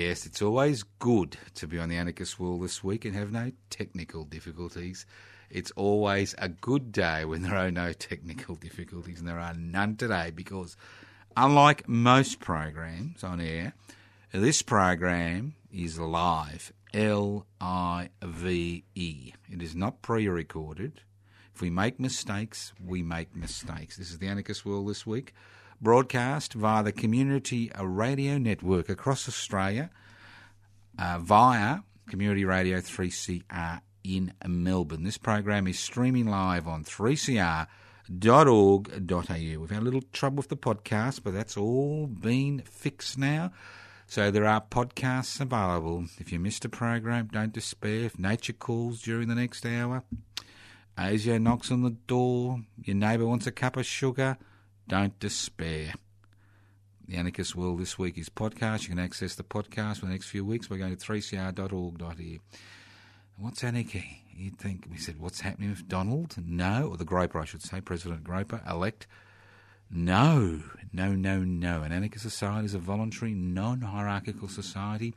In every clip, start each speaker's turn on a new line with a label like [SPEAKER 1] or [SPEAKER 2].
[SPEAKER 1] Yes, it's always good to be on the Anarchist World this week and have no technical difficulties. It's always a good day when there are no technical difficulties, and there are none today because, unlike most programs on air, this program is live. L I V E. It is not pre recorded. If we make mistakes, we make mistakes. This is the Anarchist World this week, broadcast via the Community Radio Network across Australia uh, via Community Radio 3CR in Melbourne. This program is streaming live on 3cr.org.au. We've had a little trouble with the podcast, but that's all been fixed now. So there are podcasts available. If you missed a program, don't despair. If nature calls during the next hour, Asia knocks on the door, your neighbour wants a cup of sugar, don't despair. The Anarchist World this week is podcast. You can access the podcast for the next few weeks by going to 3cr.org.au. What's anarchy? You'd think, we said, what's happening with Donald? No, or the Groper, I should say, President Groper, elect. No, no, no, no. An anarchist society is a voluntary, non hierarchical society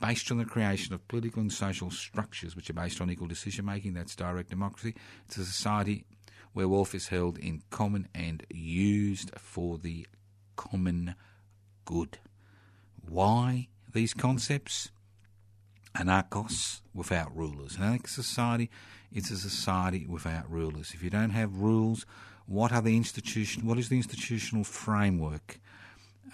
[SPEAKER 1] based on the creation of political and social structures which are based on equal decision making. That's direct democracy. It's a society where wealth is held in common and used for the common good. Why these concepts? Anarchos without rulers. An society is a society without rulers. If you don't have rules, what are the institution? What is the institutional framework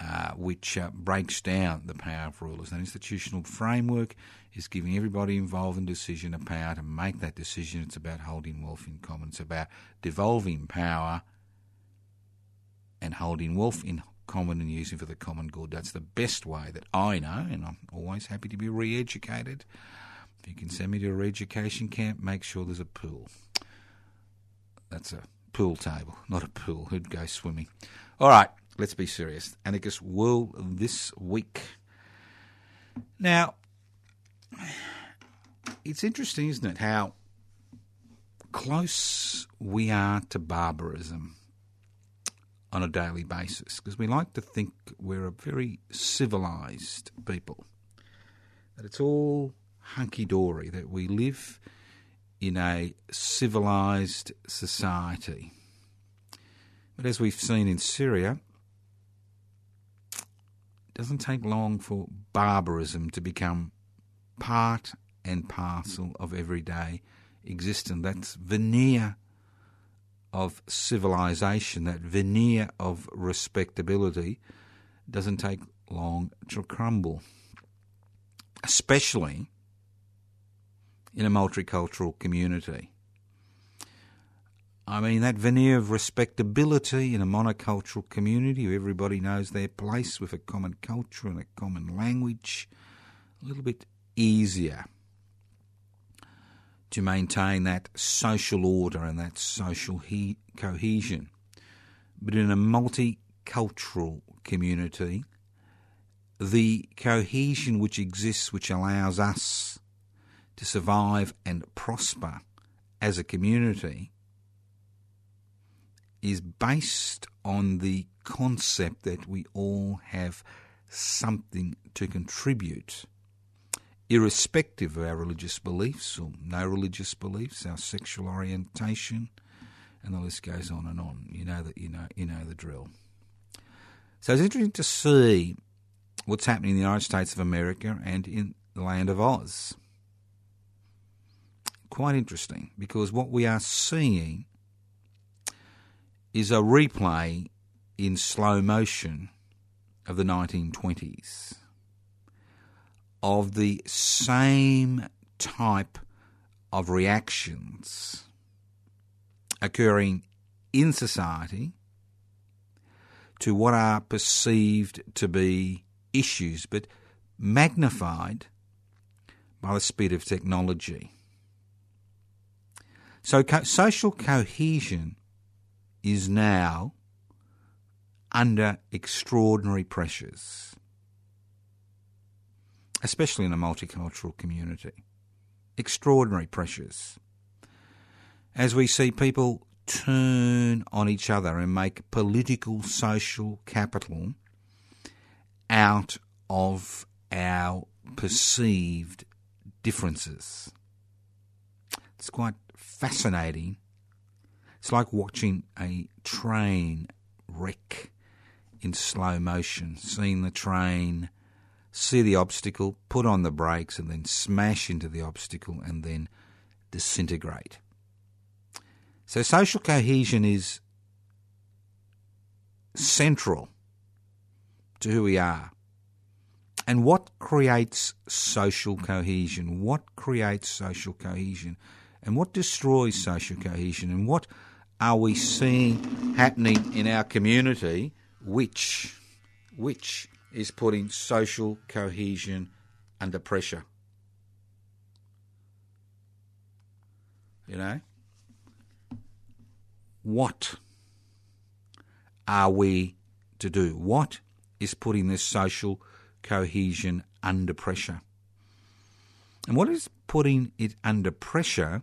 [SPEAKER 1] uh, which uh, breaks down the power of rulers? That institutional framework is giving everybody involved in decision a power to make that decision. It's about holding wealth in common. It's about devolving power and holding wealth in common and using for the common good. That's the best way that I know, and I'm always happy to be re-educated. If you can send me to a re-education camp, make sure there's a pool. That's a pool table, not a pool. Who'd go swimming? All right, let's be serious. Anarchist World this week. Now, it's interesting, isn't it, how close we are to barbarism on a daily basis because we like to think we're a very civilized people, that it's all hunky dory, that we live in a civilized society. But as we've seen in Syria, doesn't take long for barbarism to become part and parcel of everyday existence. That's veneer of civilization, that veneer of respectability, doesn't take long to crumble, especially in a multicultural community. I mean, that veneer of respectability in a monocultural community where everybody knows their place with a common culture and a common language, a little bit easier to maintain that social order and that social he- cohesion. But in a multicultural community, the cohesion which exists, which allows us to survive and prosper as a community, is based on the concept that we all have something to contribute irrespective of our religious beliefs or no religious beliefs, our sexual orientation, and the list goes on and on. You know that you know you know the drill. So it's interesting to see what's happening in the United States of America and in the land of Oz. Quite interesting because what we are seeing is a replay in slow motion of the 1920s of the same type of reactions occurring in society to what are perceived to be issues, but magnified by the speed of technology. So, co- social cohesion is now under extraordinary pressures, especially in a multicultural community. Extraordinary pressures. As we see people turn on each other and make political social capital out of our perceived differences. It's quite fascinating. It's like watching a train wreck in slow motion, seeing the train see the obstacle, put on the brakes, and then smash into the obstacle and then disintegrate. So social cohesion is central to who we are. And what creates social cohesion? What creates social cohesion? And what destroys social cohesion? And what are we seeing happening in our community which which is putting social cohesion under pressure? You know? what are we to do? What is putting this social cohesion under pressure? And what is putting it under pressure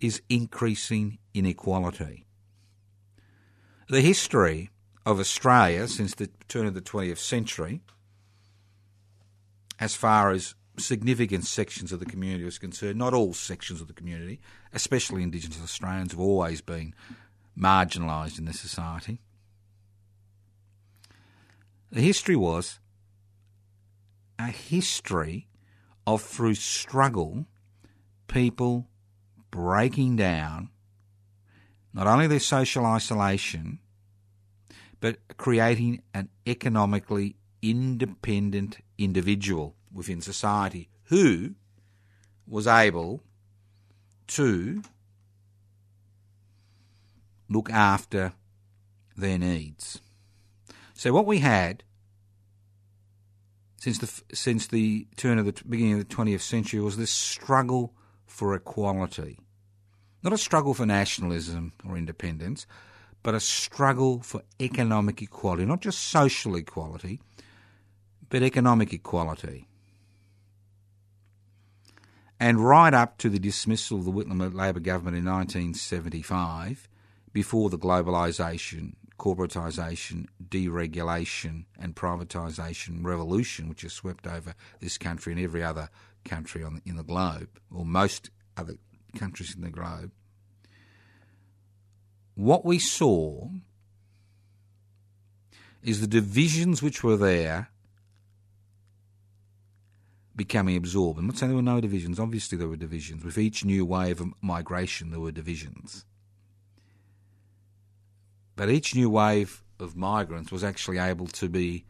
[SPEAKER 1] is increasing inequality. The history of Australia since the turn of the 20th century, as far as significant sections of the community is concerned, not all sections of the community, especially Indigenous Australians, have always been marginalised in the society. The history was a history of, through struggle, people breaking down not only their social isolation, but creating an economically independent individual within society who was able to look after their needs. So what we had since the since the turn of the beginning of the 20th century was this struggle for equality. Not a struggle for nationalism or independence, but a struggle for economic equality, not just social equality, but economic equality. And right up to the dismissal of the Whitlam Labor government in 1975, before the globalisation, corporatisation, deregulation, and privatisation revolution, which has swept over this country and every other country on, in the globe, or most other countries in the globe, what we saw is the divisions which were there becoming absorbed. I'm not saying there were no divisions. Obviously, there were divisions. With each new wave of migration, there were divisions. But each new wave of migrants was actually able to be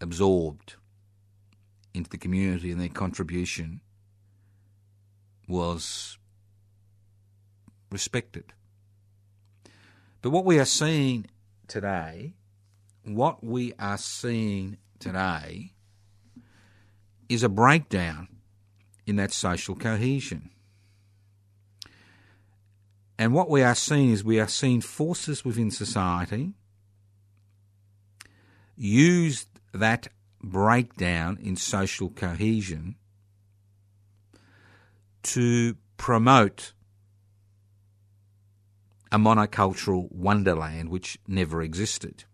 [SPEAKER 1] absorbed into the community, and their contribution was respected. But what we are seeing today, what we are seeing today, is a breakdown in that social cohesion. And what we are seeing is we are seeing forces within society use that breakdown in social cohesion to promote a monocultural wonderland which never existed.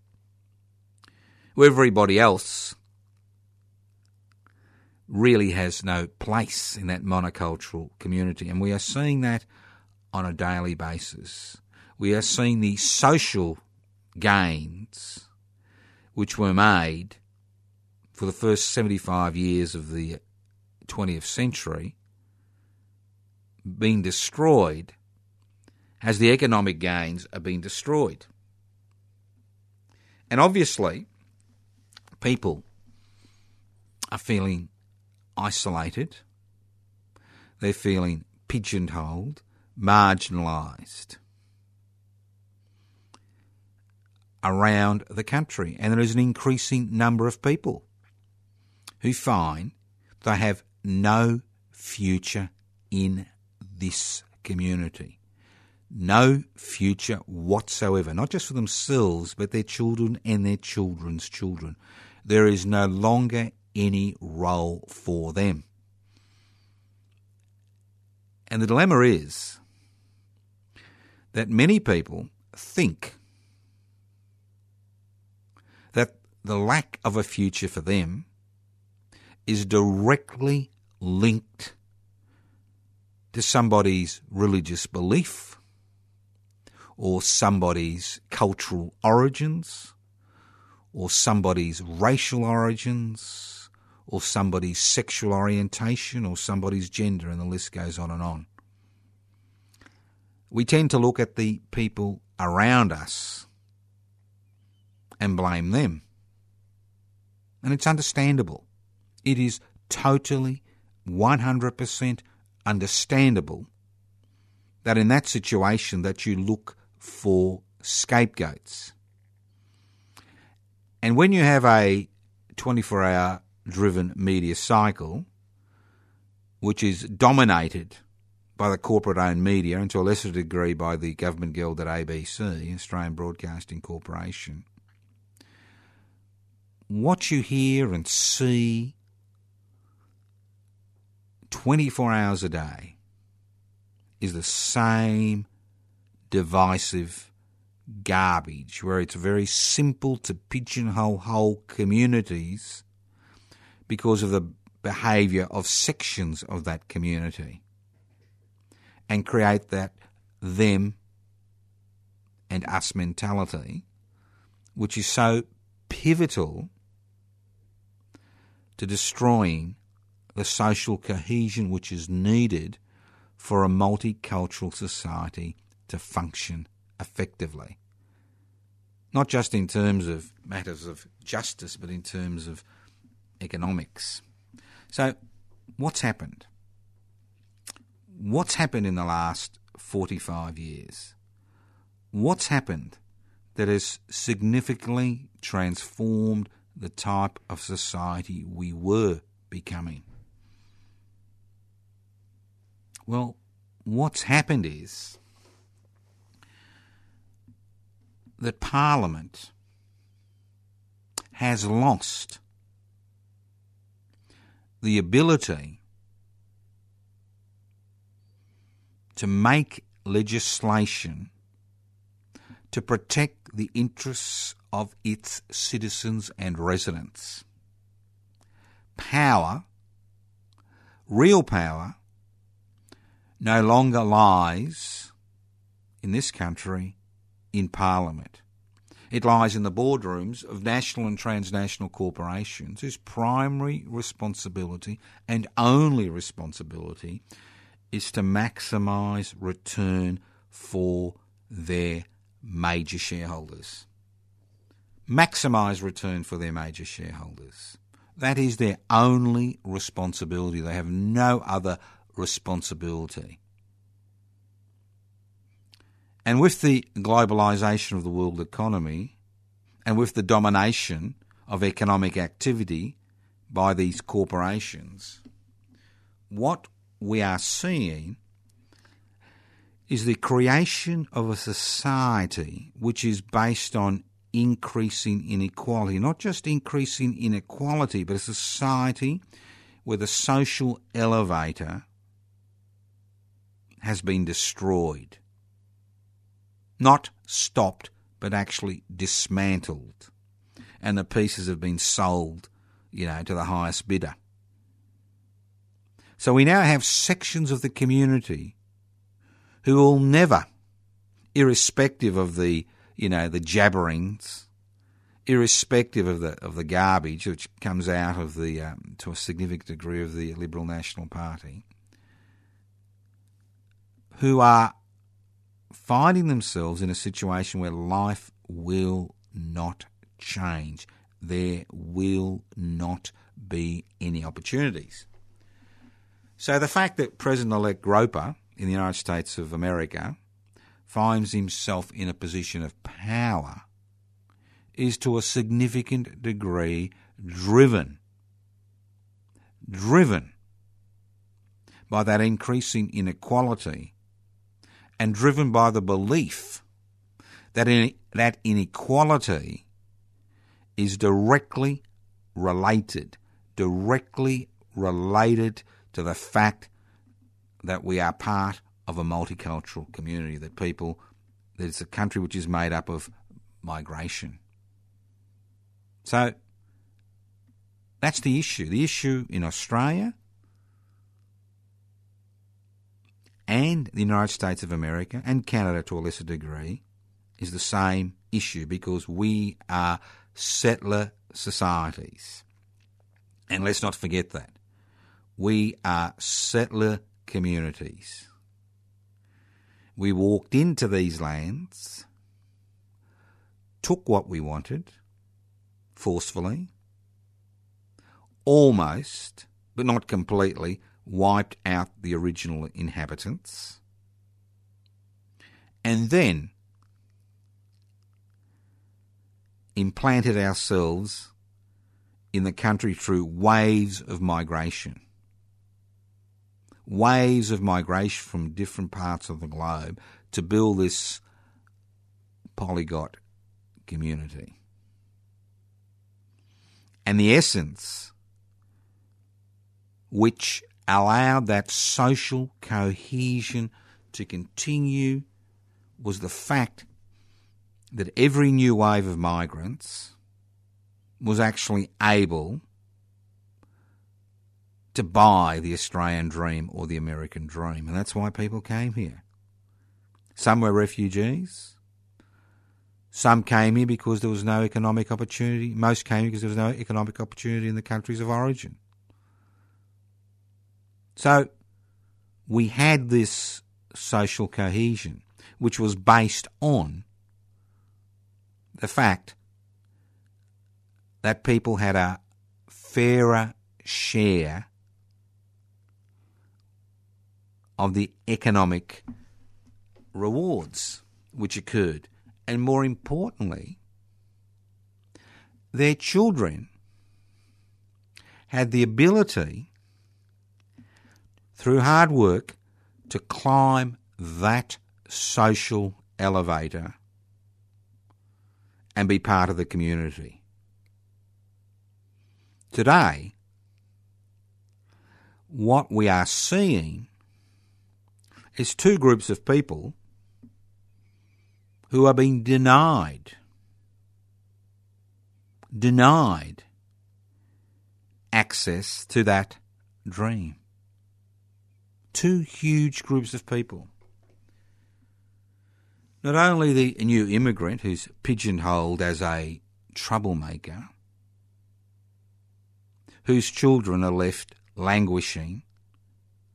[SPEAKER 1] Everybody else really has no place in that monocultural community. And we are seeing that on a daily basis. We are seeing the social gains which were made for the first 75 years of the 20th century being destroyed as the economic gains are being destroyed. And obviously, people are feeling isolated, they're feeling pigeonholed, marginalised around the country. And there is an increasing number of people who find they have no future in this community. No future whatsoever, not just for themselves, but their children and their children's children. There is no longer any role for them. And the dilemma is that many people think that the lack of a future for them is directly linked to somebody's religious belief or somebody's cultural origins or somebody's racial origins or somebody's sexual orientation or somebody's gender, and the list goes on and on. We tend to look at the people around us and blame them. And it's understandable. It is totally 100% understandable that in that situation that you look for scapegoats. And when you have a 24 hour driven media cycle, which is dominated by the corporate owned media and to a lesser degree by the government guild at ABC, Australian Broadcasting Corporation, what you hear and see 24 hours a day is the same divisive garbage where it's very simple to pigeonhole whole communities because of the behaviour of sections of that community and create that them and us mentality, which is so pivotal to destroying the social cohesion which is needed for a multicultural society to function effectively. Not just in terms of matters of justice, but in terms of economics. So, what's happened? What's happened in the last 45 years? What's happened that has significantly transformed the type of society we were becoming? Well, what's happened is that Parliament has lost the ability to make legislation to protect the interests of its citizens and residents. Power, real power, no longer lies in this country in Parliament. It lies in the boardrooms of national and transnational corporations whose primary responsibility and only responsibility is to maximise return for their major shareholders. Maximise return for their major shareholders. That is their only responsibility. They have no other responsibility. And with the globalisation of the world economy and with the domination of economic activity by these corporations, what we are seeing is the creation of a society which is based on increasing inequality, not just increasing inequality, but a society where the social elevator has been destroyed. Not stopped, but actually dismantled. And the pieces have been sold, you know, to the highest bidder. So we now have sections of the community who will never, irrespective of the, you know, the jabberings irrespective of the of the garbage which comes out of the um, to a significant degree of the Liberal National Party, who are finding themselves in a situation where life will not change. There will not be any opportunities. So the fact that President elect Groper in the United States of America finds himself in a position of power is to a significant degree driven, driven by that increasing inequality and driven by the belief that, in, that inequality is directly related, directly related to the fact that we are part of a multicultural community, that people, that it's a country which is made up of migration. So that's the issue. The issue in Australia and the United States of America and Canada to a lesser degree is the same issue because we are settler societies. And let's not forget that. We are settler communities. We walked into these lands, took what we wanted forcefully, almost, but not completely, wiped out the original inhabitants, and then implanted ourselves in the country through waves of migration. Waves of migration from different parts of the globe to build this polyglot community. And the essence which allowed that social cohesion to continue was the fact that every new wave of migrants was actually able to buy the Australian dream or the American dream. And that's why people came here. Some were refugees. Some came here because there was no economic opportunity. Most came because there was no economic opportunity in the countries of origin. So we had this social cohesion, which was based on the fact that people had a fairer share of the economic rewards which occurred. And more importantly, their children had the ability through hard work to climb that social elevator and be part of the community. Today, what we are seeing is two groups of people who are being denied, denied access to that dream two huge groups of people. Not only the new immigrant who's pigeonholed as a troublemaker, whose children are left languishing,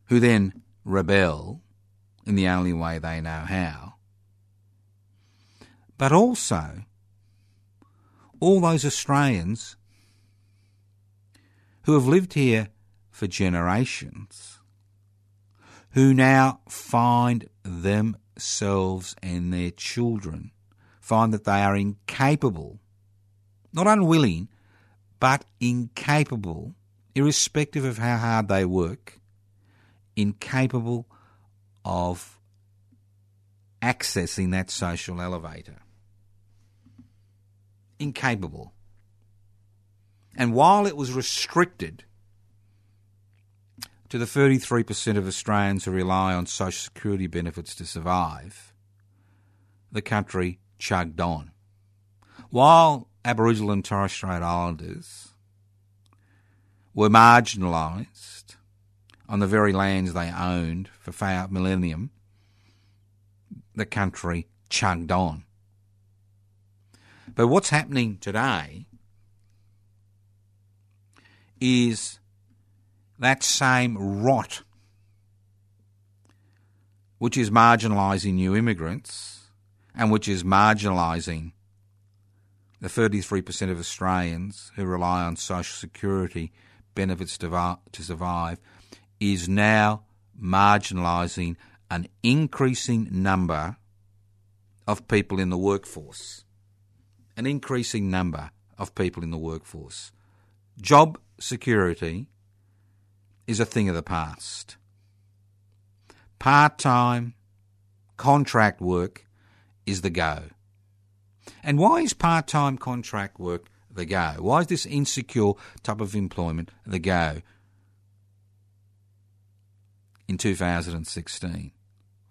[SPEAKER 1] who then rebel in the only way they know how, but also all those Australians who have lived here for generations who now find themselves and their children find that they are incapable, not unwilling, but incapable, irrespective of how hard they work, incapable of accessing that social elevator. Incapable. And while it was restricted to the 33% of Australians who rely on social security benefits to survive, the country chugged on. While Aboriginal and Torres Strait Islanders were marginalised on the very lands they owned for a millennium, the country chugged on. But what's happening today is that same rot, which is marginalising new immigrants and which is marginalising the 33% of Australians who rely on social security benefits to, survive, is now marginalising an increasing number of people in the workforce. An increasing number of people in the workforce. Job security is a thing of the past. Part time, contract work is the go. And why is part time contract work the go? Why is this insecure type of employment the go in 2016?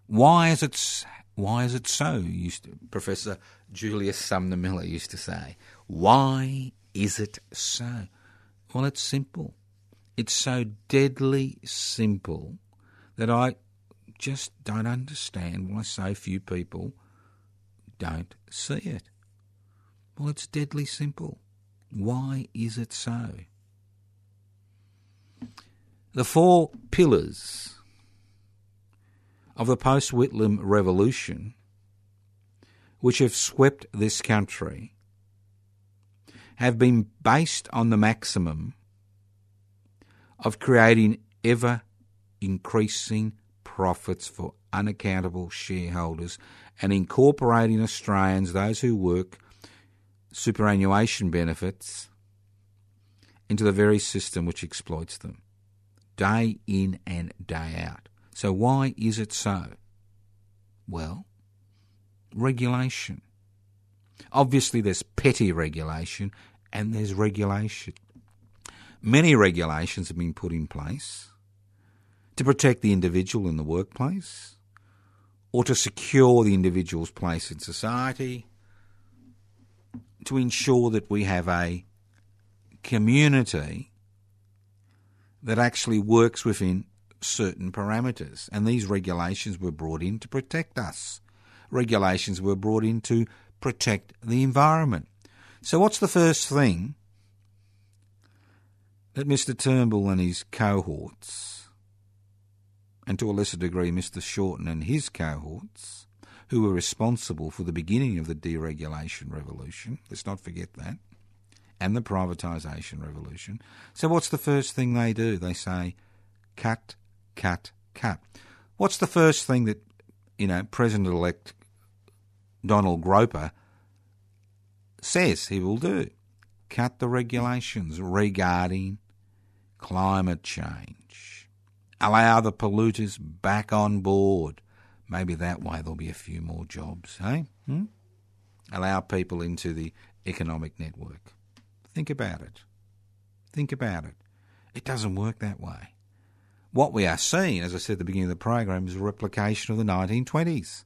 [SPEAKER 1] Why is it why is it so? Used to, Professor Julius Sumner Miller used to say. Why is it so? Well, it's simple. It's so deadly simple that I just don't understand why so few people don't see it. Well, it's deadly simple. Why is it so? The four pillars of the post Whitlam revolution, which have swept this country, have been based on the maximum of creating ever increasing profits for unaccountable shareholders and incorporating Australians, those who work, superannuation benefits into the very system which exploits them, day in and day out. So, why is it so? Well, regulation. Obviously, there's petty regulation and there's regulation. Many regulations have been put in place to protect the individual in the workplace or to secure the individual's place in society, to ensure that we have a community that actually works within certain parameters. And these regulations were brought in to protect us. Regulations were brought in to protect the environment. So, what's the first thing that Mr. Turnbull and his cohorts, and to a lesser degree Mr. Shorten and his cohorts, who were responsible for the beginning of the deregulation revolution, let's not forget that, and the privatisation revolution. So, what's the first thing they do? They say, cut cut, cut. What's the first thing that, you know, President elect Donald Groper says he will do? Cut the regulations regarding climate change. Allow the polluters back on board. Maybe that way there'll be a few more jobs, hey? Hmm? Allow people into the economic network. Think about it. Think about it. It doesn't work that way. What we are seeing, as I said at the beginning of the program, is a replication of the 1920s.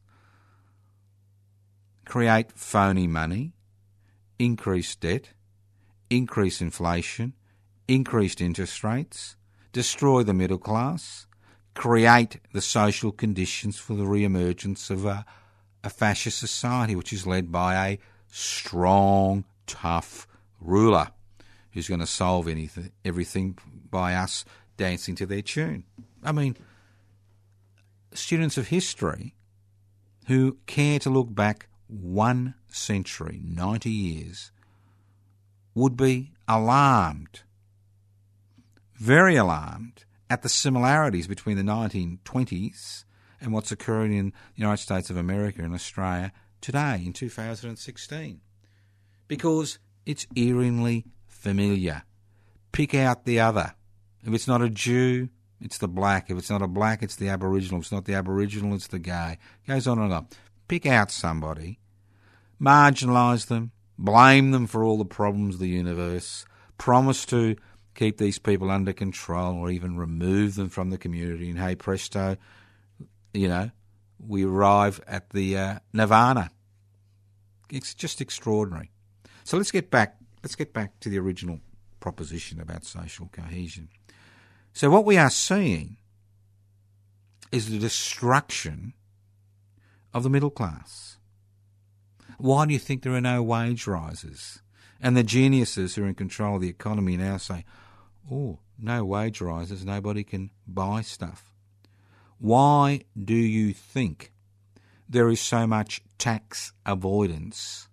[SPEAKER 1] Create phony money, increase debt, increase inflation, increased interest rates, destroy the middle class, create the social conditions for the re-emergence of a, a fascist society which is led by a strong, tough ruler who's going to solve anything, everything by us dancing to their tune. I mean, students of history who care to look back one century, 90 years, would be alarmed, very alarmed, at the similarities between the 1920s and what's occurring in the United States of America and Australia today in 2016. Because it's eerily familiar. Pick out the other. If it's not a Jew, it's the black. If it's not a black, it's the Aboriginal. If it's not the Aboriginal, it's the gay. It goes on and on. Pick out somebody, marginalise them, blame them for all the problems of the universe, promise to keep these people under control or even remove them from the community, and hey presto, you know, we arrive at the uh, nirvana. It's just extraordinary. So let's get back. Let's get back to the original proposition about social cohesion. So, what we are seeing is the destruction of the middle class. Why do you think there are no wage rises? And the geniuses who are in control of the economy now say, oh, no wage rises, nobody can buy stuff. Why do you think there is so much tax avoidance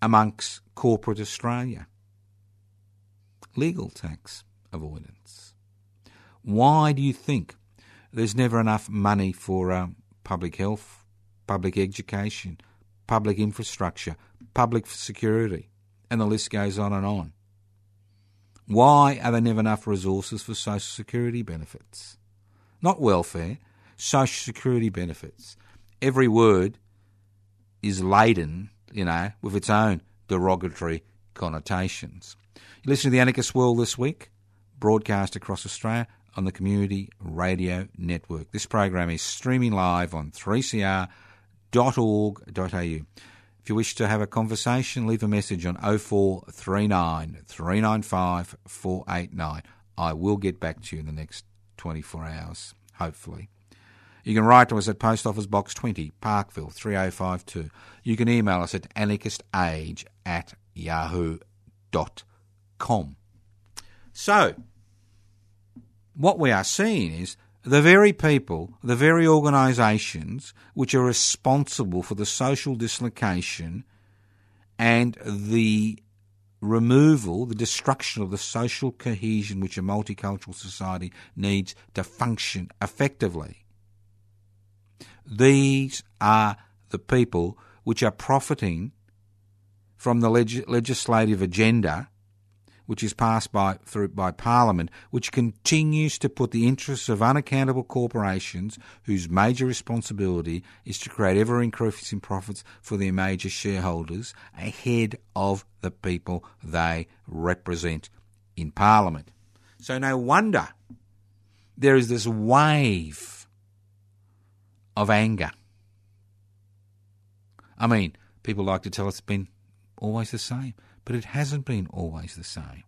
[SPEAKER 1] amongst corporate Australia? Legal tax avoidance. Why do you think there's never enough money for um, public health, public education, public infrastructure, public security, and the list goes on and on? Why are there never enough resources for social security benefits? Not welfare, social security benefits. Every word is laden, you know, with its own derogatory connotations. You listen to the Anarchist World this week, broadcast across Australia on the Community Radio Network. This program is streaming live on 3cr.org.au. If you wish to have a conversation, leave a message on 0439 395 489. I will get back to you in the next 24 hours, hopefully. You can write to us at Post Office Box 20, Parkville 3052. You can email us at anarchistage at yahoo.com. So, what we are seeing is the very people, the very organisations which are responsible for the social dislocation and the removal, the destruction of the social cohesion which a multicultural society needs to function effectively. These are the people which are profiting from the leg- legislative agenda which is passed by through by Parliament, which continues to put the interests of unaccountable corporations, whose major responsibility is to create ever increasing profits for their major shareholders, ahead of the people they represent in Parliament. So no wonder there is this wave of anger. I mean, people like to tell us it's been always the same but it hasn't been always the same.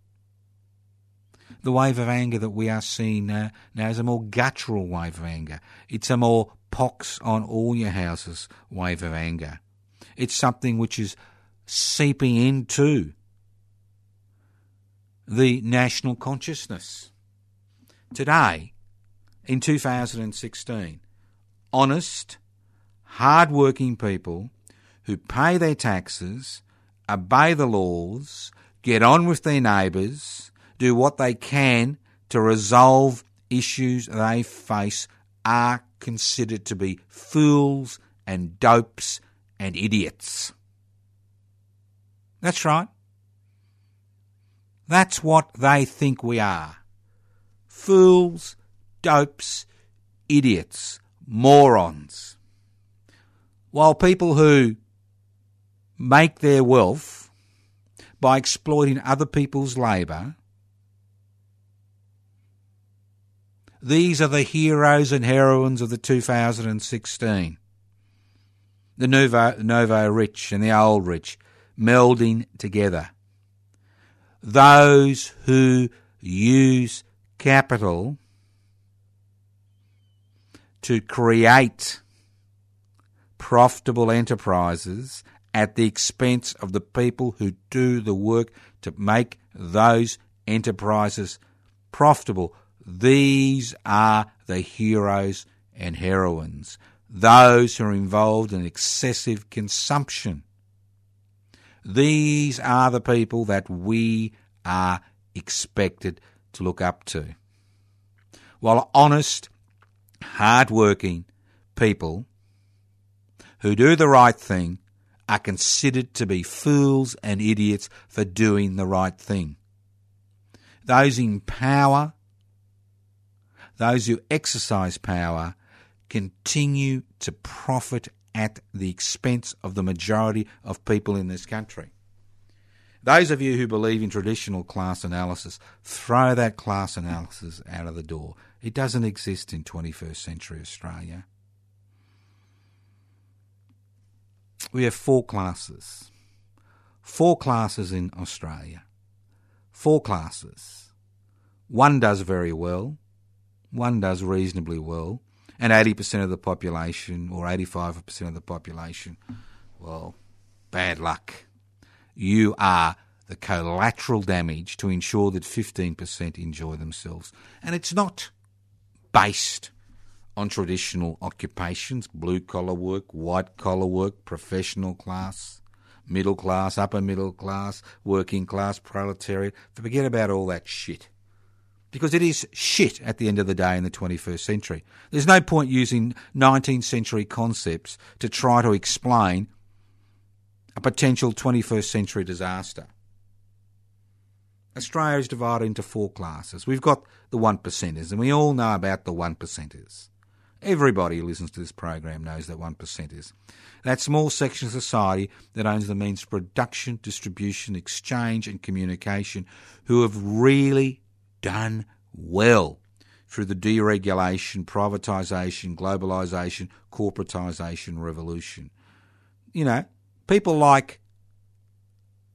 [SPEAKER 1] The wave of anger that we are seeing now, now is a more guttural wave of anger. It's a more pox on all your houses wave of anger. It's something which is seeping into the national consciousness. Today, in 2016, honest, hard-working people who pay their taxes obey the laws, get on with their neighbours, do what they can to resolve issues they face are considered to be fools and dopes and idiots. That's right. That's what they think we are. Fools, dopes, idiots, morons. While people who make their wealth by exploiting other people's labour. These are the heroes and heroines of the 2016. The nouveau riche and the old rich melding together. Those who use capital to create profitable enterprises at the expense of the people who do the work to make those enterprises profitable. These are the heroes and heroines, those who are involved in excessive consumption. These are the people that we are expected to look up to. While honest, hard-working people who do the right thing are considered to be fools and idiots for doing the right thing. Those in power, those who exercise power, continue to profit at the expense of the majority of people in this country. Those of you who believe in traditional class analysis, throw that class analysis out of the door. It doesn't exist in 21st century Australia. We have four classes. Four classes in Australia. Four classes. One does very well, one does reasonably well, and 80% of the population, or 85% of the population, well, bad luck. You are the collateral damage to ensure that 15% enjoy themselves. And it's not based on traditional occupations blue collar work, white collar work, professional class, middle class, upper middle class, working class, proletariat. Forget about all that shit. Because it is shit at the end of the day in the 21st century. There's no point using 19th century concepts to try to explain a potential 21st century disaster. Australia is divided into four classes. We've got the one percenters, and we all know about the one percenters. Everybody who listens to this program knows that one percenters. That small section of society that owns the means of production, distribution, exchange, and communication, who have really done well through the deregulation, privatisation, globalisation, corporatisation revolution. You know, people like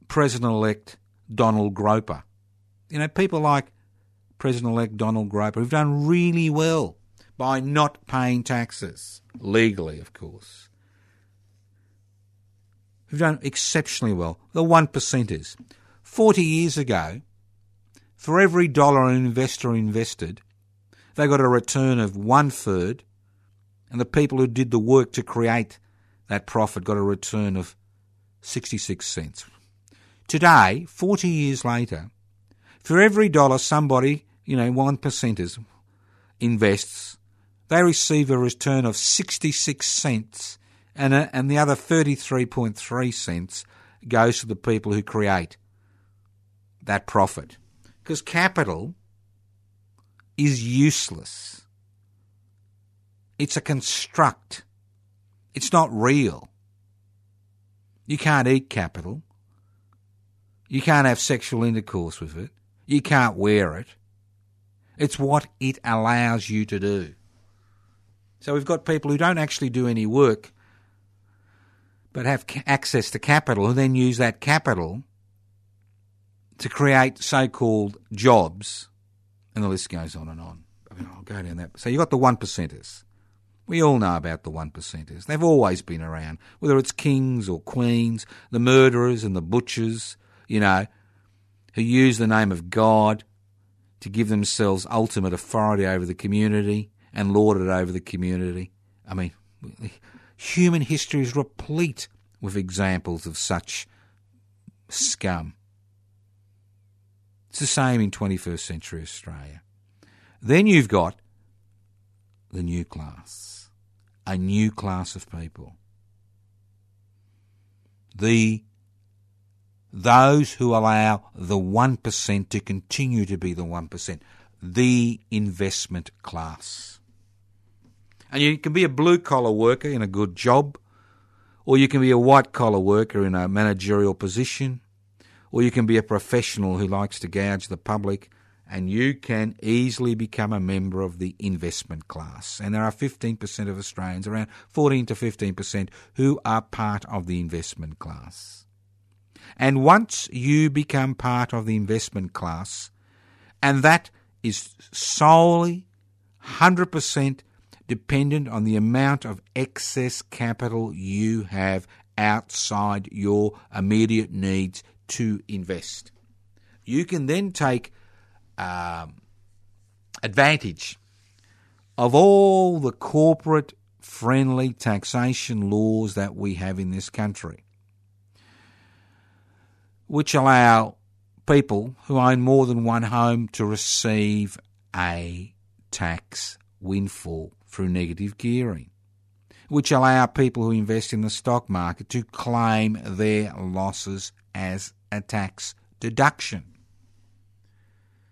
[SPEAKER 1] President elect Donald Groper. You know, people like President elect Donald Groper who've done really well by not paying taxes, legally, of course. We've done exceptionally well. The one percenters. 40 years ago, for every dollar an investor invested, they got a return of one third, and the people who did the work to create that profit got a return of 66 cents. Today, 40 years later, for every dollar somebody, you know, one percenters invests, they receive a return of 66 cents, and, a, and the other 33.3 cents goes to the people who create that profit. Because capital is useless. It's a construct. It's not real. You can't eat capital. You can't have sexual intercourse with it. You can't wear it. It's what it allows you to do. So we've got people who don't actually do any work but have access to capital who then use that capital to create so called jobs, and the list goes on and on. I mean, I'll go down that. So you've got the one percenters. We all know about the one percenters. They've always been around, whether it's kings or queens, the murderers and the butchers, you know, who use the name of God to give themselves ultimate authority over the community and lord it over the community. I mean, human history is replete with examples of such scum. It's the same in 21st century Australia. Then you've got the new class a new class of people. The those who allow the 1% to continue to be the 1%, the investment class. And you can be a blue collar worker in a good job, or you can be a white collar worker in a managerial position, or you can be a professional who likes to gouge the public, and you can easily become a member of the investment class. And there are 15% of Australians, around 14 to 15%, who are part of the investment class. And once you become part of the investment class, and that is solely 100% dependent on the amount of excess capital you have outside your immediate needs to invest. You can then take um, advantage of all the corporate friendly taxation laws that we have in this country, which allow people who own more than one home to receive a tax windfall through negative gearing, which allow people who invest in the stock market to claim their losses as a tax deduction.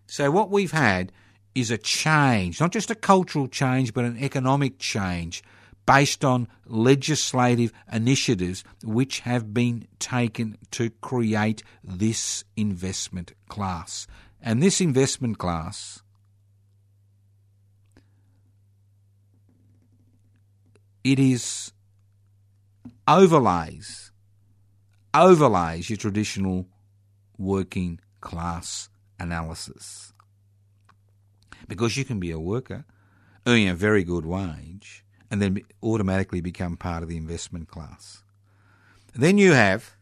[SPEAKER 1] So, what we've had is a change, not just a cultural change, but an economic change based on legislative initiatives which have been taken to create this investment class. And this investment class it is overlays overlays your traditional working class analysis. Because you can be a worker earning a very good wage and then automatically become part of the investment class. Then you have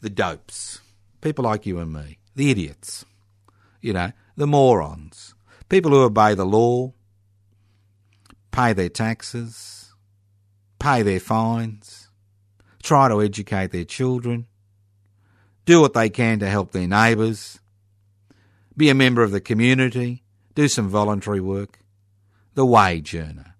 [SPEAKER 1] the dopes, people like you and me, the idiots, you know, the morons, people who obey the law, pay their taxes, pay their fines, try to educate their children, do what they can to help their neighbours, be a member of the community, do some voluntary work. The wage earner.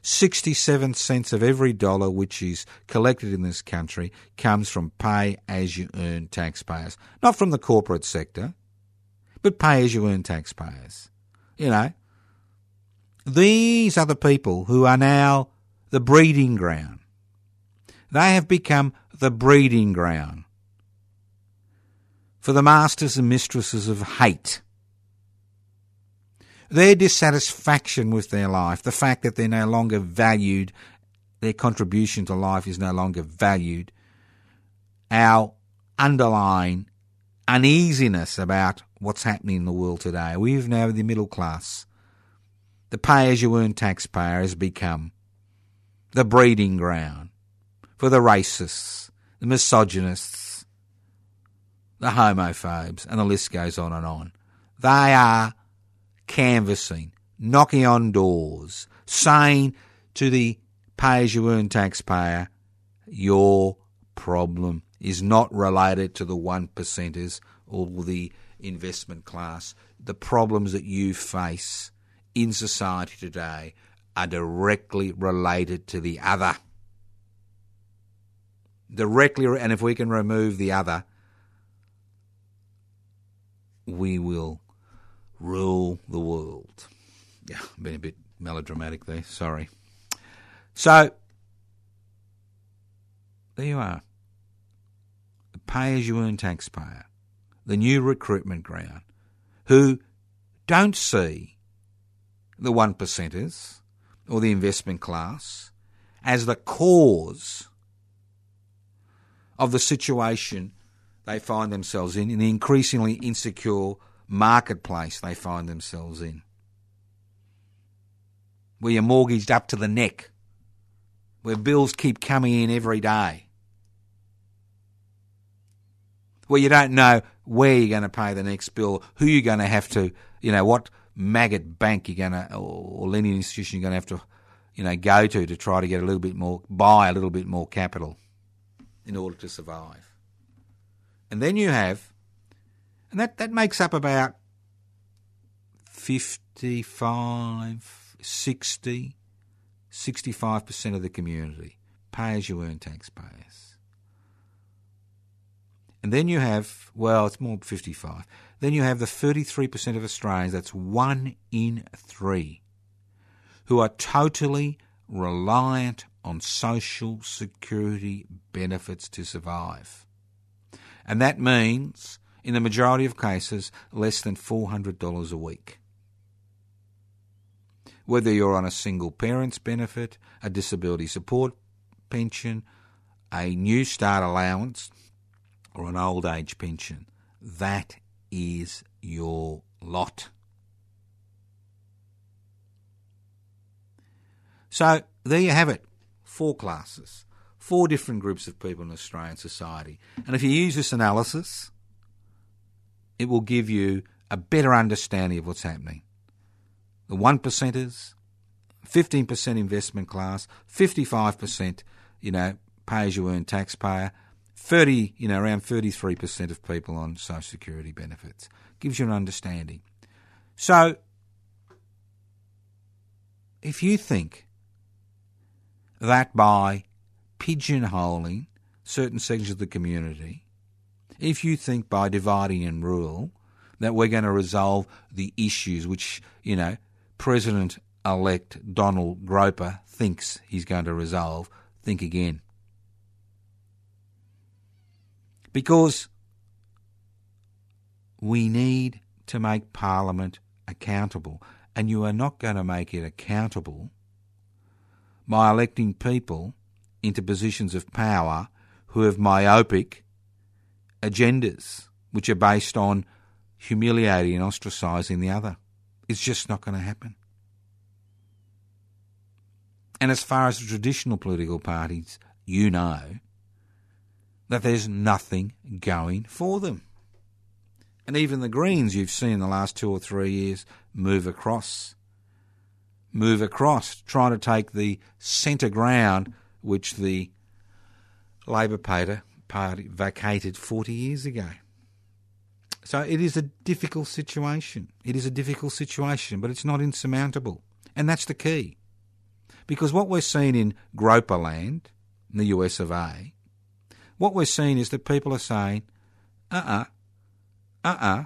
[SPEAKER 1] 67 cents of every dollar which is collected in this country comes from pay as you earn taxpayers. Not from the corporate sector, but pay as you earn taxpayers. You know, these are the people who are now the breeding ground. They have become the breeding ground for the masters and mistresses of hate. Their dissatisfaction with their life, the fact that they're no longer valued, their contribution to life is no longer valued, our underlying uneasiness about what's happening in the world today. We've now, the middle class, the pay as you earn taxpayer has become the breeding ground for the racists, the misogynists, the homophobes, and the list goes on and on. They are canvassing, knocking on doors, saying to the pay as you earn taxpayer, your problem is not related to the one percenters or the investment class. The problems that you face in society today are directly related to the other. Directly, and if we can remove the other, we will rule the world. Yeah, I've been a bit melodramatic there, sorry. So, there you are. The pay as you earn taxpayer, the new recruitment ground, who don't see the one percenters or the investment class as the cause of the situation they find themselves in, in the increasingly insecure marketplace they find themselves in. Where you're mortgaged up to the neck, where bills keep coming in every day, where you don't know where you're going to pay the next bill, who you're going to have to, you know, what maggot bank you're going to, or lending institution you're going to have to, you know, go to to try to get a little bit more, buy a little bit more capital in order to survive. And then you have and that, that makes up about 55, 60, 65% of the community, pay as you earn taxpayers. And then you have, well, it's more 55. Then you have the 33% of Australians, that's one in three, who are totally reliant on social security benefits to survive. And that means in the majority of cases, less than $400 a week. Whether you're on a single parent's benefit, a disability support pension, a new start allowance, or an old age pension, that is your lot. So there you have it four classes, four different groups of people in Australian society. And if you use this analysis, it will give you a better understanding of what's happening. The one percenters, 15% investment class, 55%, you know, pay as you earn taxpayer, 30, you know, around 33% of people on social security benefits. Gives you an understanding. So, if you think that by pigeonholing certain sections of the community if you think by dividing and rule that we're going to resolve the issues which, you know, President elect Donald Groper thinks he's going to resolve, think again. Because we need to make Parliament accountable, and you are not going to make it accountable by electing people into positions of power who have myopic agendas which are based on humiliating and ostracising the other. It's just not going to happen. And as far as the traditional political parties, you know, that there's nothing going for them. And even the Greens you've seen in the last two or three years move across. Move across, trying to take the centre ground which the Labor Party vacated 40 years ago. So it is a difficult situation. It is a difficult situation, but it's not insurmountable. And that's the key. Because what we're seeing in Groper land, in the US of A, what we're seeing is that people are saying, uh uh-uh, uh, uh-uh,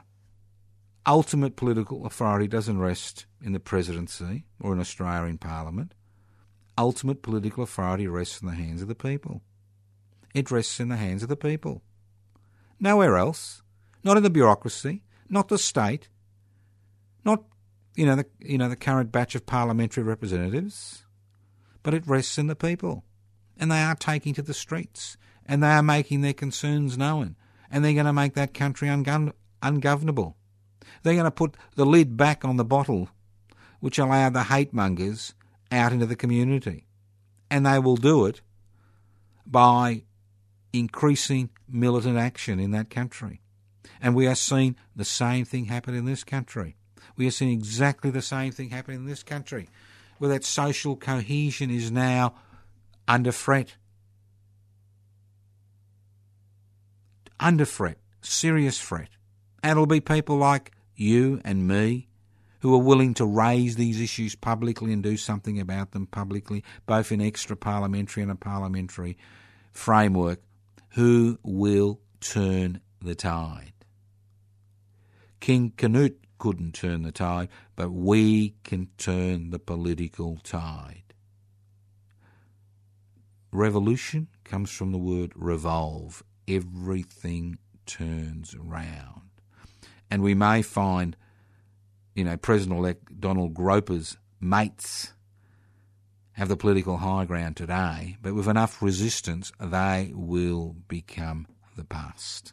[SPEAKER 1] ultimate political authority doesn't rest in the presidency or in Australia in Parliament. Ultimate political authority rests in the hands of the people. It rests in the hands of the people. Nowhere else. Not in the bureaucracy, not the state, not you know the you know the current batch of parliamentary representatives, but it rests in the people, and they are taking to the streets, and they are making their concerns known, and they're going to make that country ungovern- ungovernable. They're going to put the lid back on the bottle, which allowed the hate mongers out into the community, and they will do it by increasing militant action in that country. And we are seeing the same thing happen in this country. We are seeing exactly the same thing happen in this country, where that social cohesion is now under threat. Under threat, serious threat. And it'll be people like you and me who are willing to raise these issues publicly and do something about them publicly, both in extra parliamentary and a parliamentary framework, who will turn the tide. King Canute couldn't turn the tide, but we can turn the political tide. Revolution comes from the word revolve. Everything turns round. And we may find, you know, President elect Donald Groper's mates have the political high ground today, but with enough resistance, they will become the past.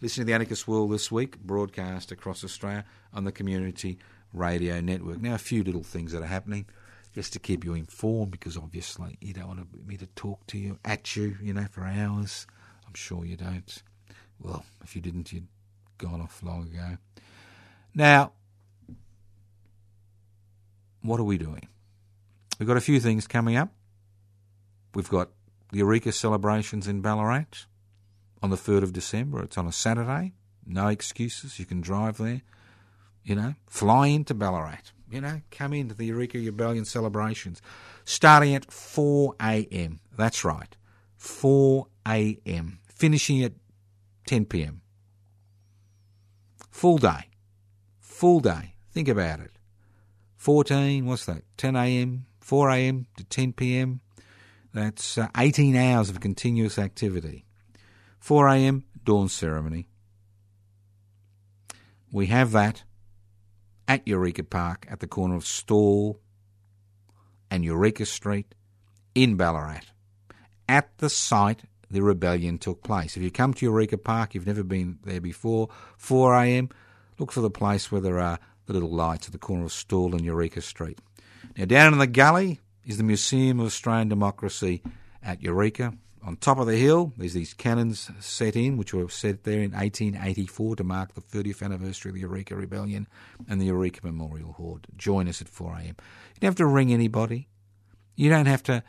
[SPEAKER 1] Listen to the Anarchist World this week, broadcast across Australia on the Community Radio Network. Now, a few little things that are happening just to keep you informed because obviously you don't want me to talk to you, at you, you know, for hours. I'm sure you don't. Well, if you didn't, you'd gone off long ago. Now, what are we doing? We've got a few things coming up. We've got the Eureka celebrations in Ballarat on the 3rd of December. It's on a Saturday. No excuses. You can drive there. You know, fly into Ballarat. You know, come into the Eureka Rebellion celebrations. Starting at 4 a.m. That's right. 4 a.m. Finishing at 10 p.m. Full day. Full day. Think about it. 14, what's that? 10 a.m., 4 a.m. to 10 p.m. That's uh, 18 hours of continuous activity. 4 a.m. dawn ceremony. We have that at Eureka Park at the corner of Stawell and Eureka Street in Ballarat. At the site the rebellion took place. If you come to Eureka Park, you've never been there before, 4 a.m., look for the place where there are the little lights at the corner of Stawell and Eureka Street. Now, down in the gully is the Museum of Australian Democracy at Eureka. On top of the hill, there's these cannons set in, which were set there in 1884 to mark the 30th anniversary of the Eureka Rebellion and the Eureka Memorial Horde. Join us at 4 a.m. You don't have to ring anybody. You don't have to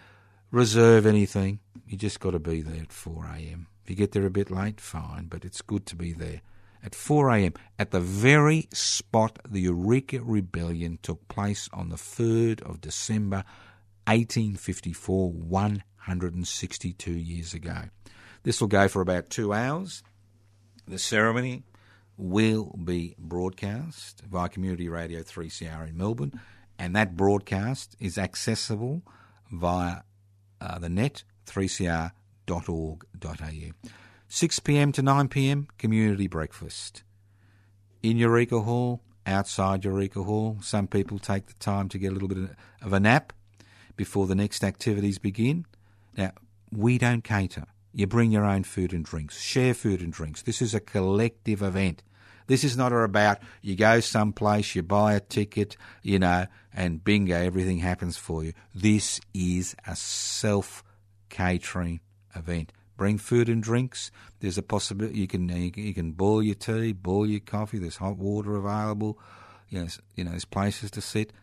[SPEAKER 1] reserve anything. You just got to be there at 4 a.m. If you get there a bit late, fine, but it's good to be there at 4 a.m. at the very spot the Eureka Rebellion took place on the 3rd of December 1854, 162 years ago. This will go for about two hours. The ceremony will be broadcast via Community Radio 3CR in Melbourne, and that broadcast is accessible via uh, the net 3cr.org.au. 6 pm to 9 pm, community breakfast. In Eureka Hall, outside Eureka Hall, some people take the time to get a little bit of a nap before the next activities begin. Now, we don't cater. You bring your own food and drinks. Share food and drinks. This is a collective event. This is not about you go someplace, you buy a ticket, you know, and bingo, everything happens for you. This is a self catering event Bring food and drinks. There's a possibility uh, you can you can, boil your tea, boil your coffee. There's hot water available. Know, you know, there's places to sit,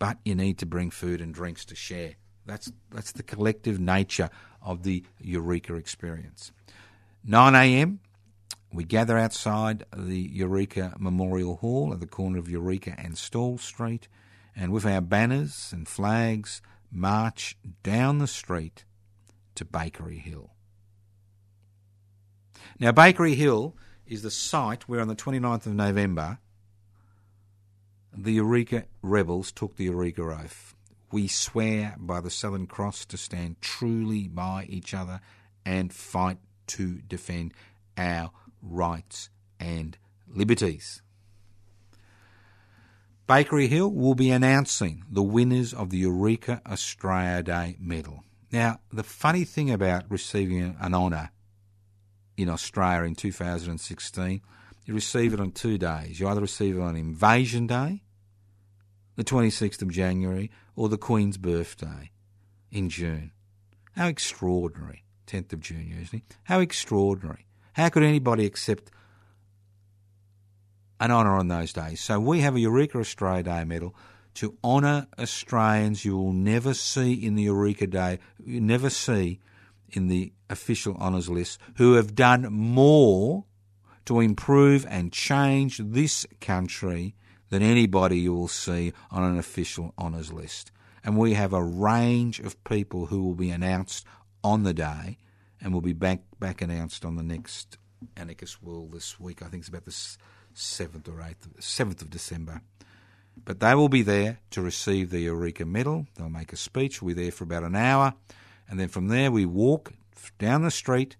[SPEAKER 1] but you need to bring food and drinks to share. That's that's the collective nature of the Eureka experience. 9 a.m. We gather outside the Eureka Memorial Hall at the corner of Eureka and Stawell Street, and with our banners and flags, march down the street to Bakery Hill. Now, Bakery Hill is the site where on the 29th of November the Eureka rebels took the Eureka Oath. We swear by the Southern Cross to stand truly by each other and fight to defend our rights and liberties. Bakery Hill will be announcing the winners of the Eureka Australia Day medal. Now, the funny thing about receiving an honour in Australia in 2016, you receive it on two days. You either receive it on Invasion Day, the 26th of January, or the Queen's birthday in June. How extraordinary. 10th of June, usually. How extraordinary. How could anybody accept an honour on those days? So we have a Eureka Australia Day medal to honour Australians you will never see in the Eureka Day, you never see in the official honours list, who have done more to improve and change this country than anybody you will see on an official honours list. And we have a range of people who will be announced on the day and will be back, back announced on the next Anarchist World this week. I think it's about the 7th or 8th, 7th of December. But they will be there to receive the Eureka Medal. They'll make a speech. We'll be there for about an hour. And then from there, we walk down the street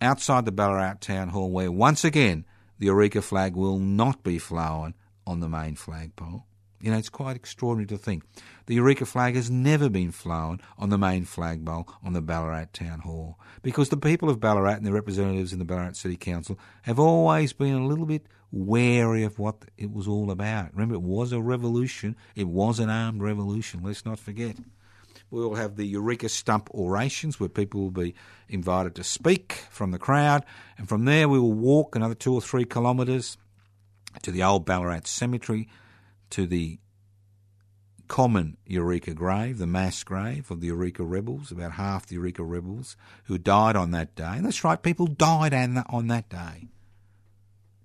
[SPEAKER 1] outside the Ballarat Town Hall, where once again the Eureka flag will not be flown on the main flagpole. You know, it's quite extraordinary to think. The Eureka flag has never been flown on the main flagpole on the Ballarat Town Hall because the people of Ballarat and their representatives in the Ballarat City Council have always been a little bit wary of what it was all about. Remember, it was a revolution, it was an armed revolution, let's not forget. We will have the Eureka Stump orations where people will be invited to speak from the crowd, and from there we will walk another two or three kilometres to the old Ballarat Cemetery, to the common Eureka grave, the mass grave of the Eureka rebels, about half the Eureka rebels who died on that day. And that's right, people died on that day.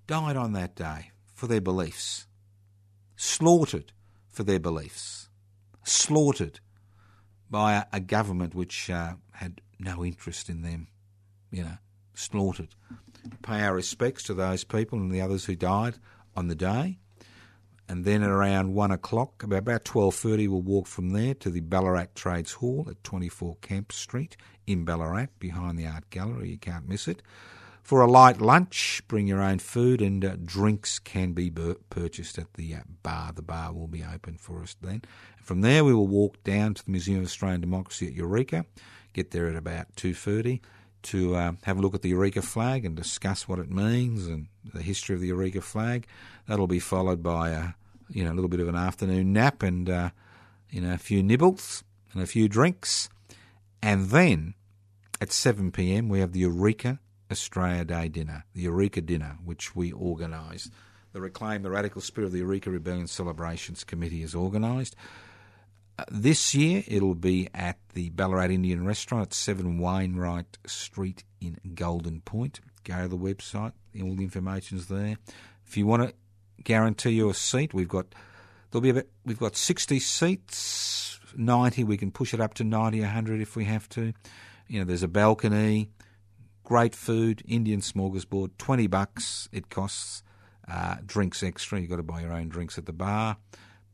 [SPEAKER 1] Died on that day for their beliefs. Slaughtered for their beliefs. Slaughtered by a, a government which uh, had no interest in them, you know, slaughtered. Pay our respects to those people and the others who died on the day. And then at around one o'clock, about, twelve thirty, we'll walk from there to the Ballarat Trades Hall at twenty four Camp Street in Ballarat, behind the art gallery. You can't miss it. For a light lunch, bring your own food and uh, drinks can be bur- purchased at the uh, bar. The bar will be open for us then. From there, we will walk down to the Museum of Australian Democracy at Eureka. Get there at about two thirty to uh, have a look at the Eureka flag and discuss what it means and the history of the Eureka flag. That'll be followed by a you know a little bit of an afternoon nap and uh, you know a few nibbles and a few drinks, and then at seven p.m. we have the Eureka Australia Day dinner, the Eureka dinner, which we organise. The Reclaim the Radical Spirit of the Eureka Rebellion Celebrations Committee has organised. This year it'll be at the Ballarat Indian Restaurant at 7 Wainwright Street in Golden Point. Go to the website, all the information's there. If you want to guarantee your seat, we've got there'll be about we've got 60 seats, 90. We can push it up to 90, 100 if we have to. You know, there's a balcony, great food, Indian smorgasbord, 20 bucks it costs. Uh, drinks extra, you've got to buy your own drinks at the bar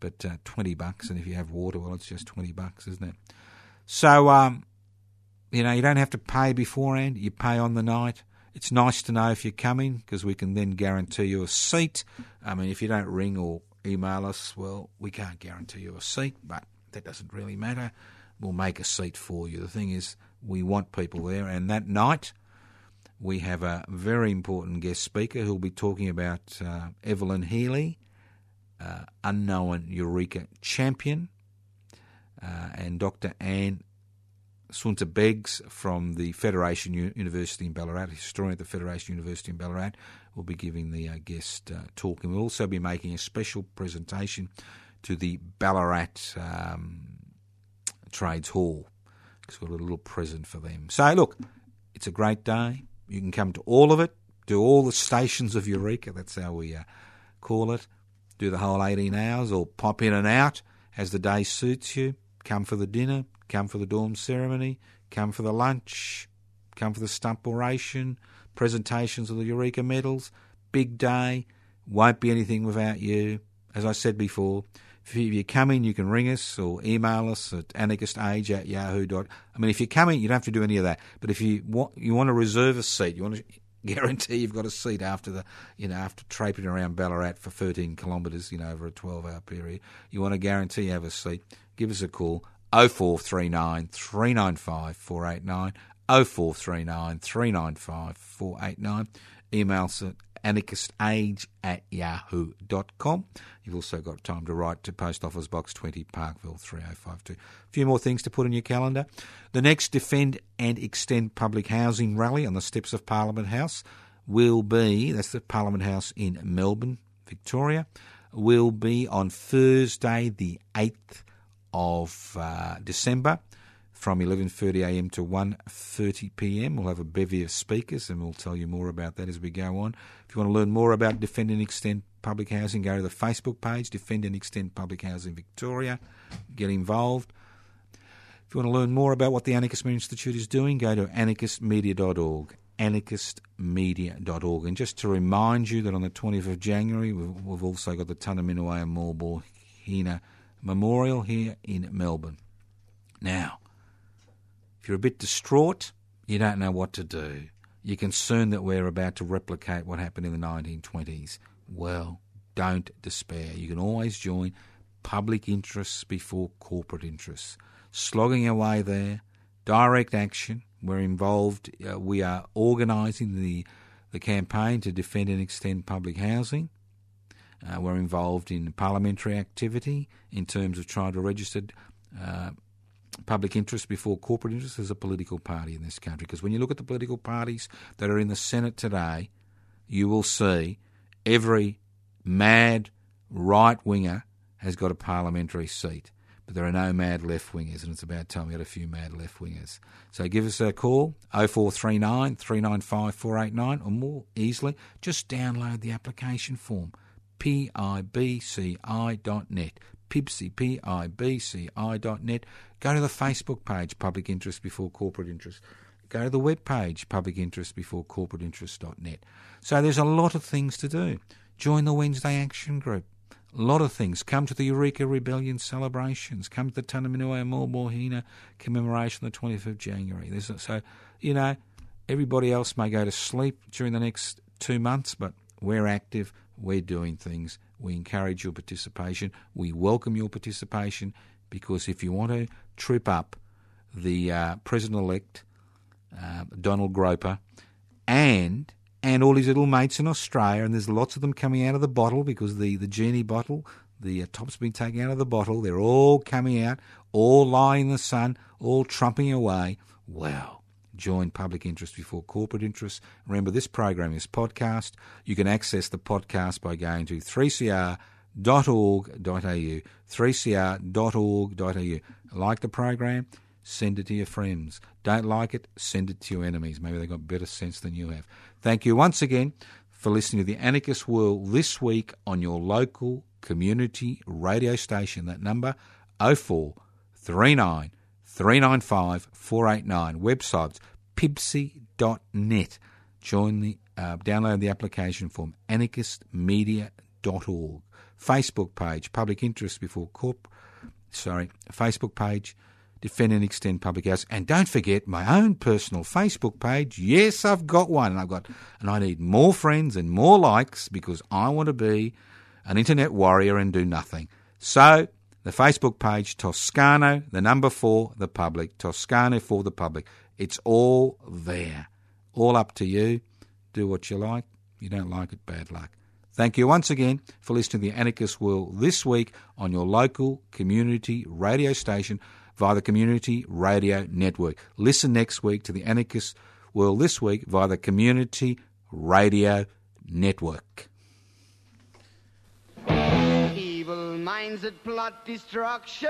[SPEAKER 1] but uh, 20 bucks. And if you have water, well, it's just 20 bucks, isn't it? So, um, you know, you don't have to pay beforehand, you pay on the night. It's nice to know if you're coming because we can then guarantee you a seat. I mean, if you don't ring or email us, well, we can't guarantee you a seat, but that doesn't really matter. We'll make a seat for you. The thing is, we want people there, and that night we have a very important guest speaker who'll be talking about uh, Evelyn Healy uh, unknown Eureka champion, uh, and Dr. Anne Sunter Beggs from the Federation U- University in Ballarat, historian at the Federation University in Ballarat, will be giving the uh, guest uh, talk. And we'll also be making a special presentation to the Ballarat um, Trades Hall. It's got a little present for them. So, look, it's a great day. You can come to all of it, do all the stations of Eureka, that's how we uh, call it, do the whole 18 hours, or pop in and out as the day suits you. Come for the dinner, come for the dorm ceremony, come for the lunch, come for the stump oration, presentations of the Eureka medals. Big day, won't be anything without you. As I said before, if you come in, you can ring us or email us at anarchistage at yahoo. I mean, if you're coming, you don't have to do any of that. But if you want, you want to reserve a seat, you want to guarantee you've got a seat after the, you know, after traipsing around Ballarat for 13 kilometres, you know, over a 12-hour period. You want to guarantee you have a seat. Give us a call. 0439 395 489 0439 395 489. Email us at anarchistage at yahoo.com. You've also got time to write to Post Office Box 20, Parkville 3052. A few more things to put on your calendar. The next Defend and Extend Public Housing Rally on the steps of Parliament House will be, that's the Parliament House in Melbourne, Victoria, will be on Thursday the 8th of uh, December from 11.30am to 1.30pm. We'll have a bevy of speakers and we'll tell you more about that as we go on. If you want to learn more about Defend and Extend Public Housing, go to the Facebook page, Defend and Extend Public Housing Victoria. Get involved. If you want to learn more about what the Anarchist Media Institute is doing, go to anarchistmedia.org anarchistmedia.org. And just to remind you that on the 20th of January, we've, we've also got the Tunnerminnerwait and Hina Memorial here in Melbourne. Now, if you're a bit distraught, you don't know what to do, you're concerned that we're about to replicate what happened in the 1920s, well, don't despair. You can always join public interests before corporate interests. Slogging away there, direct action. We're involved, uh, we are organising the, the campaign to defend and extend public housing. Uh, we're involved in parliamentary activity in terms of trying to register uh, public interest before corporate interest as a political party in this country. Because when you look at the political parties that are in the Senate today, you will see every mad right winger has got a parliamentary seat. But there are no mad left wingers, and it's about time we had a few mad left wingers. So give us a call, 0439 395 489, or more easily, just download the application form, pibci.net pibci, P-I-B-C-I.net. Go to the Facebook page, Public Interest Before Corporate Interest. Go to the web page, Public Interest Before Corporate Interest.net. So there's a lot of things to do. Join the Wednesday Action Group. A lot of things. Come to the Eureka Rebellion celebrations. Come to the Tunnerminnerwait Maulboyheenner commemoration on the 25th of January. There's so, you know, everybody else may go to sleep during the next two months, but we're active, we're doing things, we encourage your participation. We welcome your participation because if you want to trip up the uh, president elect, uh, Donald Groper, and and all his little mates in Australia, and there's lots of them coming out of the bottle because the, the genie bottle, the uh, top's been taken out of the bottle. They're all coming out, all lying in the sun, all trumping away. Wow join public interest before corporate interest. Remember, this program is podcast. You can access the podcast by going to 3cr.org.au. 3cr.org.au. Like the program? Send it to your friends. Don't like it? Send it to your enemies. Maybe they've got better sense than you have. Thank you once again for listening to the Anarchist World this week on your local community radio station. That number 0439 395 489. Websites pibci.net. Join the uh, download the application form anarchistmedia.org. Facebook page, public interest before corp. Sorry, Facebook page, defend and extend public house, and don't forget my own personal Facebook page. Yes, I've got one, and I've got, and I need more friends and more likes because I want to be an internet warrior and do nothing. So the Facebook page, Toscano, the number four, the public, Toscano for the public. It's all there. All up to you. Do what you like. You don't like it, bad luck. Thank you once again for listening to the Anarchist World this week on your local community radio station. via the Community Radio Network. Listen next week to the Anarchist World This Week via the Community Radio Network.
[SPEAKER 2] Evil minds that plot destruction.